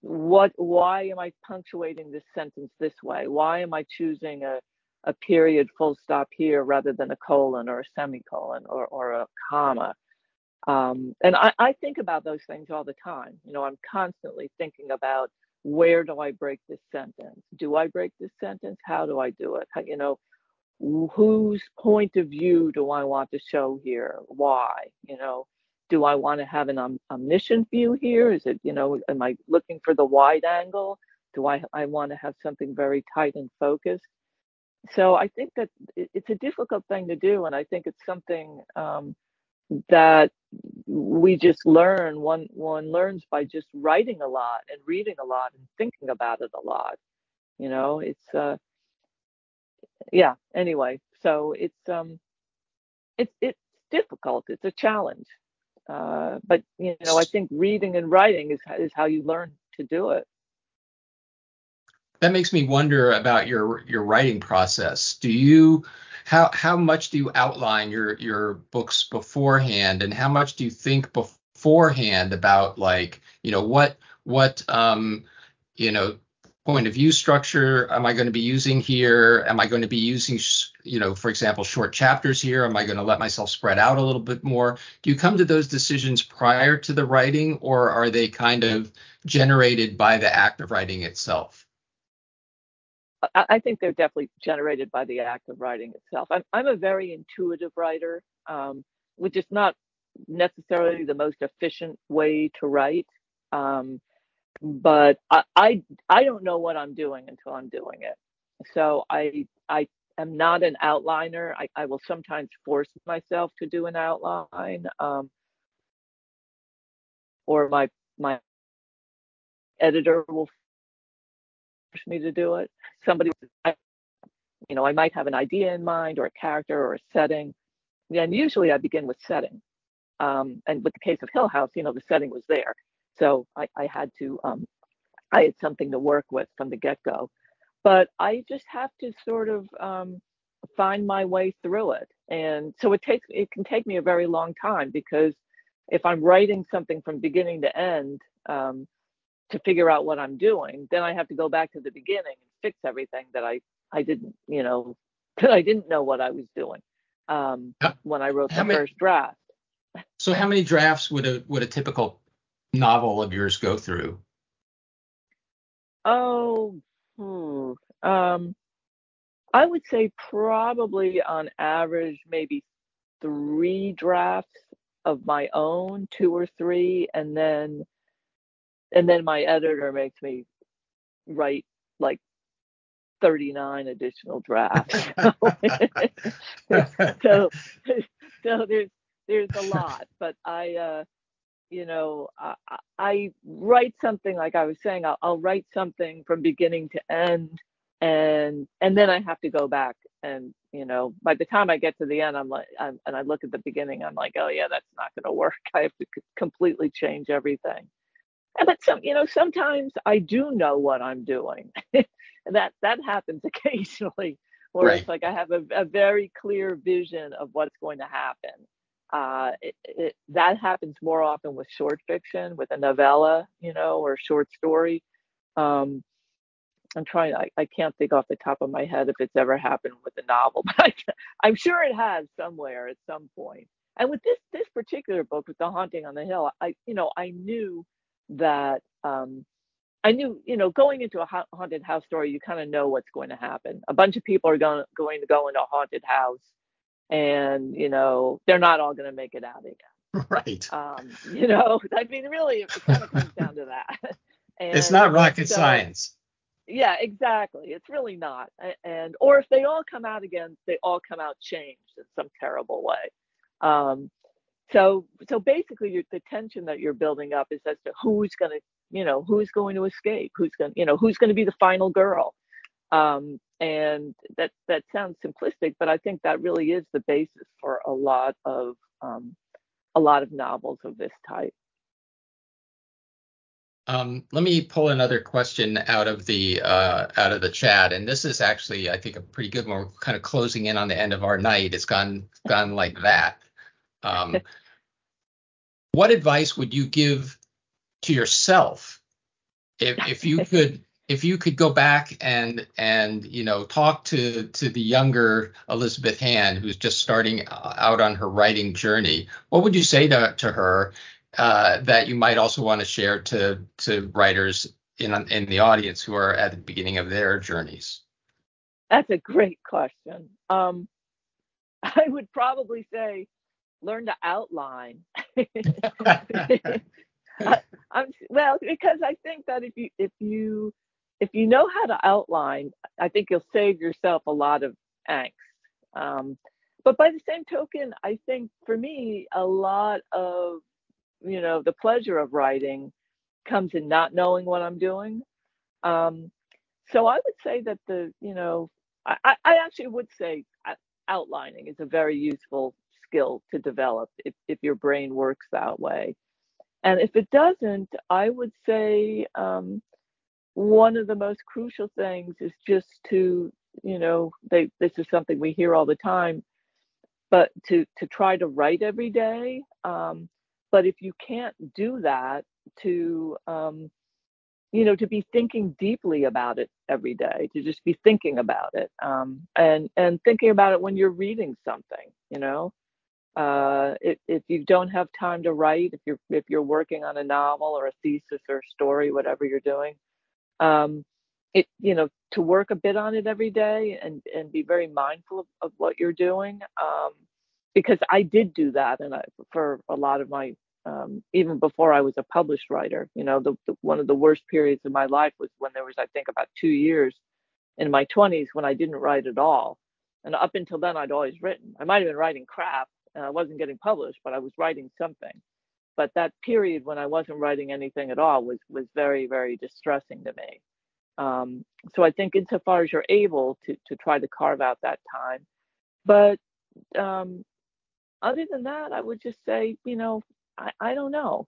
what why am i punctuating this sentence this way? Why am i choosing a, a period full stop here rather than a colon or a semicolon or, or a comma? Um, and I, I think about those things all the time. You know i'm constantly thinking about where do i break this sentence? Do i break this sentence? How do i do it? How, you know whose point of view do i want to show here? Why? You know do I want to have an om- omniscient view here? Is it, you know, am I looking for the wide angle? Do I, I want to have something very tight and focused? So I think that it's a difficult thing to do. And I think it's something um, that we just learn. One, one learns by just writing a lot and reading a lot and thinking about it a lot. You know, it's, uh, yeah, anyway. So it's, um, it's, it's difficult. It's a challenge. Uh, but you know, I think reading and writing is is how you learn to do it. That makes me wonder about your your writing process. Do you how how much do you outline your your books beforehand, and how much do you think beforehand about like you know what what um you know point of view structure am I going to be using here? Am I going to be using, you know, for example, short chapters here? Am I going to let myself spread out a little bit more? Do you come to those decisions prior to the writing, or are they kind of generated by the act of writing itself? I think they're definitely generated by the act of writing itself. I'm, I'm a very intuitive writer, um, which is not necessarily the most efficient way to write. Um, but I, I I don't know what I'm doing until I'm doing it. So I I am not an outliner. I, I will sometimes force myself to do an outline, um, or my my editor will force me to do it. Somebody, you know, I might have an idea in mind, or a character, or a setting. And usually I begin with setting. Um, and with the case of Hill House, you know, the setting was there. So I, I had to, um, I had something to work with from the get go. But I just have to sort of um, find my way through it. And so it takes, it can take me a very long time because if I'm writing something from beginning to end um, to figure out what I'm doing, then I have to go back to the beginning and fix everything that I, I didn't, you know, that I didn't know what I was doing um, when I wrote the many, first draft. So how many drafts would a would a typical novel of yours go through? Oh, hmm. um, I would say probably on average maybe three drafts of my own, two or three, and then and then my editor makes me write like 39 additional drafts. so, so there's there's a lot, but I uh you know, I, I, write something like I was saying, I'll, I'll, write something from beginning to end, and and then I have to go back and you know, by the time I get to the end, I'm like, I'm, and I look at the beginning, I'm like, oh yeah, that's not going to work. I have to c- completely change everything. And but some, you know, sometimes I do know what I'm doing, and that that happens occasionally, where right. it's like I have a, a very clear vision of what's going to happen uh, it, it, that happens more often with short fiction, with a novella, you know, or a short story. Um, I'm trying. I, I can't think off the top of my head if it's ever happened with a novel, but I, I'm sure it has somewhere at some point. And with this this particular book, with the haunting on the hill, I you know I knew that um, I knew you know going into a haunted house story, you kind of know what's going to happen. A bunch of people are going going to go into a haunted house and you know they're not all going to make it out again. Right. Um you know i mean really it kind of comes down to that. And it's not rocket so, science. Yeah exactly. It's really not. And or if they all come out again they all come out changed in some terrible way. Um so so basically the tension that you're building up is as to who's going to you know who's going to escape? Who's going to you know who's going to be the final girl? Um and that that sounds simplistic but i think that really is the basis for a lot of um, a lot of novels of this type um, let me pull another question out of the uh, out of the chat, and this is actually, I think, a pretty good one. We're kind of closing in on the end of our night. It's gone gone like that. Um, what advice would you give to yourself if if you could if you could go back and and you know talk to to the younger Elizabeth Hand who's just starting out on her writing journey, what would you say to to her uh, that you might also want to share to to writers in in the audience who are at the beginning of their journeys? That's a great question. Um, I would probably say learn to outline. I, I'm, well, because I think that if you if you if you know how to outline, I think you'll save yourself a lot of angst. Um, but by the same token, I think for me, a lot of you know the pleasure of writing comes in not knowing what I'm doing. Um, so I would say that the you know I, I actually would say outlining is a very useful skill to develop if, if your brain works that way and if it doesn't, I would say um, one of the most crucial things is just to, you know, they, this is something we hear all the time, but to to try to write every day. Um, but if you can't do that, to um, you know, to be thinking deeply about it every day, to just be thinking about it, um, and and thinking about it when you're reading something, you know. Uh, if, if you don't have time to write, if you're if you're working on a novel or a thesis or a story, whatever you're doing, um, it you know to work a bit on it every day and and be very mindful of, of what you're doing. Um, because I did do that, and I, for a lot of my um, even before I was a published writer, you know, the, the, one of the worst periods of my life was when there was, I think, about two years in my 20s when I didn't write at all. And up until then, I'd always written. I might have been writing crap, and I wasn't getting published, but I was writing something. But that period when I wasn't writing anything at all was was very very distressing to me. Um, so I think insofar as you're able to to try to carve out that time, but um, other than that, I would just say you know I, I don't know.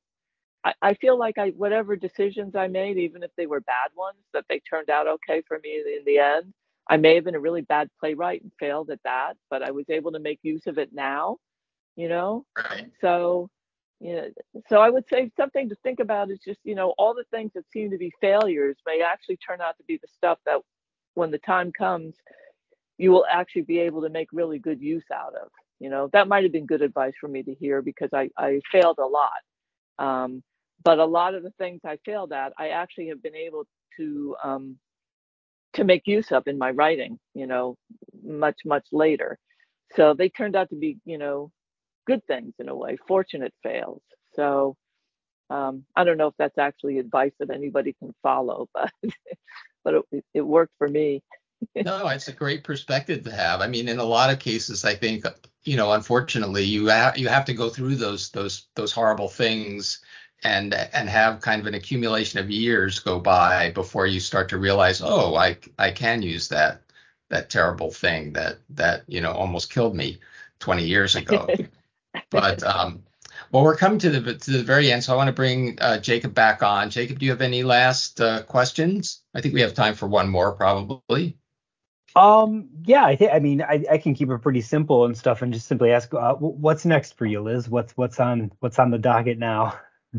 I, I feel like I whatever decisions I made, even if they were bad ones, that they turned out okay for me in the end. I may have been a really bad playwright and failed at that, but I was able to make use of it now you know right. so you know so i would say something to think about is just you know all the things that seem to be failures may actually turn out to be the stuff that when the time comes you will actually be able to make really good use out of. You know that might have been good advice for me to hear because i i failed a lot. Um, but a lot of the things i failed at i actually have been able to um, to make use of in my writing you know much much later. So they turned out to be you know good things in a way, fortunate fails. So um, I don't know if that's actually advice that anybody can follow, but but it, it worked for me. no, it's a great perspective to have. I mean, in a lot of cases, I think you know, unfortunately, you ha- you have to go through those those those horrible things and and have kind of an accumulation of years go by before you start to realize, oh, I I can use that that terrible thing that that you know almost killed me 20 years ago. but um, well, we're coming to the to the very end, so I want to bring uh, Jacob back on. Jacob, do you have any last uh, questions? I think we have time for one more, probably. Um, yeah, I think I mean I, I can keep it pretty simple and stuff, and just simply ask, uh, what's next for you, Liz? What's what's on what's on the docket now?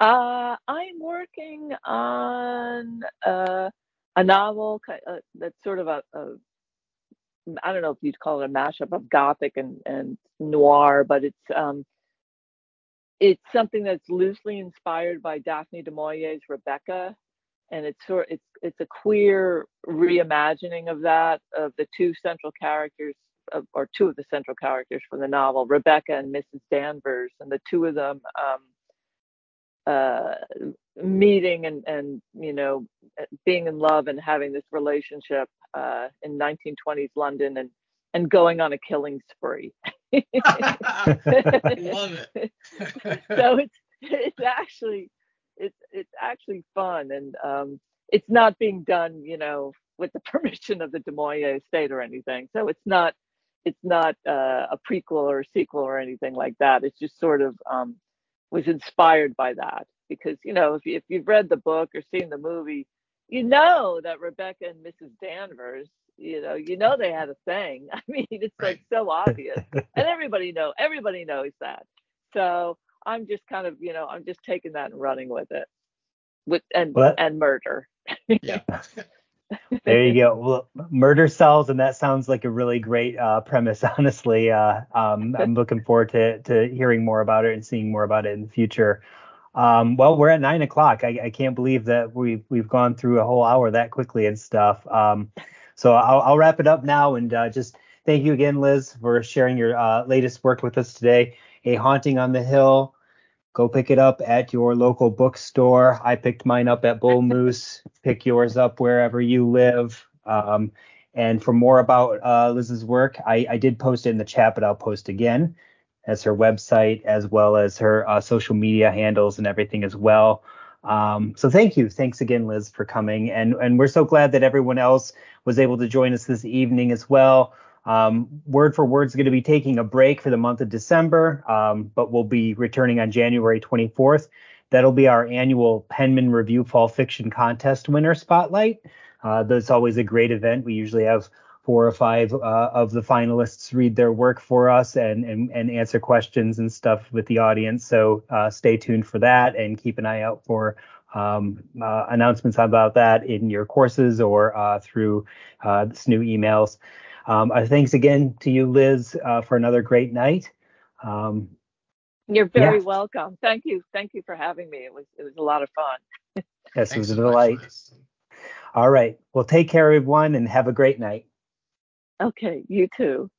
uh, I'm working on uh, a novel uh, that's sort of a, a I don't know if you'd call it a mashup of gothic and, and noir, but it's um, it's something that's loosely inspired by Daphne du Maurier's Rebecca, and it's sort it's it's a queer reimagining of that of the two central characters of, or two of the central characters from the novel, Rebecca and Mrs. Danvers, and the two of them um, uh, meeting and and you know being in love and having this relationship uh, in 1920s London and and going on a killing spree. Love it. so it's it's actually it's it's actually fun and um, it's not being done you know with the permission of the Du Maurier estate or anything. So it's not it's not uh, a prequel or a sequel or anything like that. It's just sort of um, was inspired by that because you know if, you, if you've read the book or seen the movie you know that rebecca and mrs danvers you know you know they had a thing. I mean it's like so obvious. And everybody know everybody knows that. So i'm just kind of you know i'm just taking that and running with it. With and well, and murder. Yeah there you go. Well, murder sells, and that sounds like a really great uh, premise. Honestly, uh, um, I'm looking forward to to hearing more about it and seeing more about it in the future. Um, well, we're at nine o'clock. I, I, can't believe that we've we've gone through a whole hour that quickly and stuff. Um, so I'll, I'll, wrap it up now and uh, just thank you again, Liz, for sharing your uh, latest work with us today. A haunting on the hill. Go pick it up at your local bookstore. I picked mine up at Bull Moose. Pick yours up wherever you live. Um, and for more about uh, Liz's work, I, I did post it in the chat, but I'll post again as her website as well as her uh, social media handles and everything as well. Um, so thank you. Thanks again, Liz, for coming. And and we're so glad that everyone else was able to join us this evening as well. Um, Word for Word is going to be taking a break for the month of December, um, but we'll be returning on January 24th. That'll be our annual Penman Review Fall Fiction Contest winner spotlight. Uh, that's always a great event. We usually have four or five uh, of the finalists read their work for us and, and, and answer questions and stuff with the audience. So uh, stay tuned for that and keep an eye out for um, uh, announcements about that in your courses or uh, through uh, new emails. Um, uh, thanks again to you, Liz, for another great night. Um, You're very yeah. welcome. Thank you. Thank you for having me. It was it was a lot of fun. yes, it was a delight. All right. Well, take care, everyone, and have a great night. Okay, you too.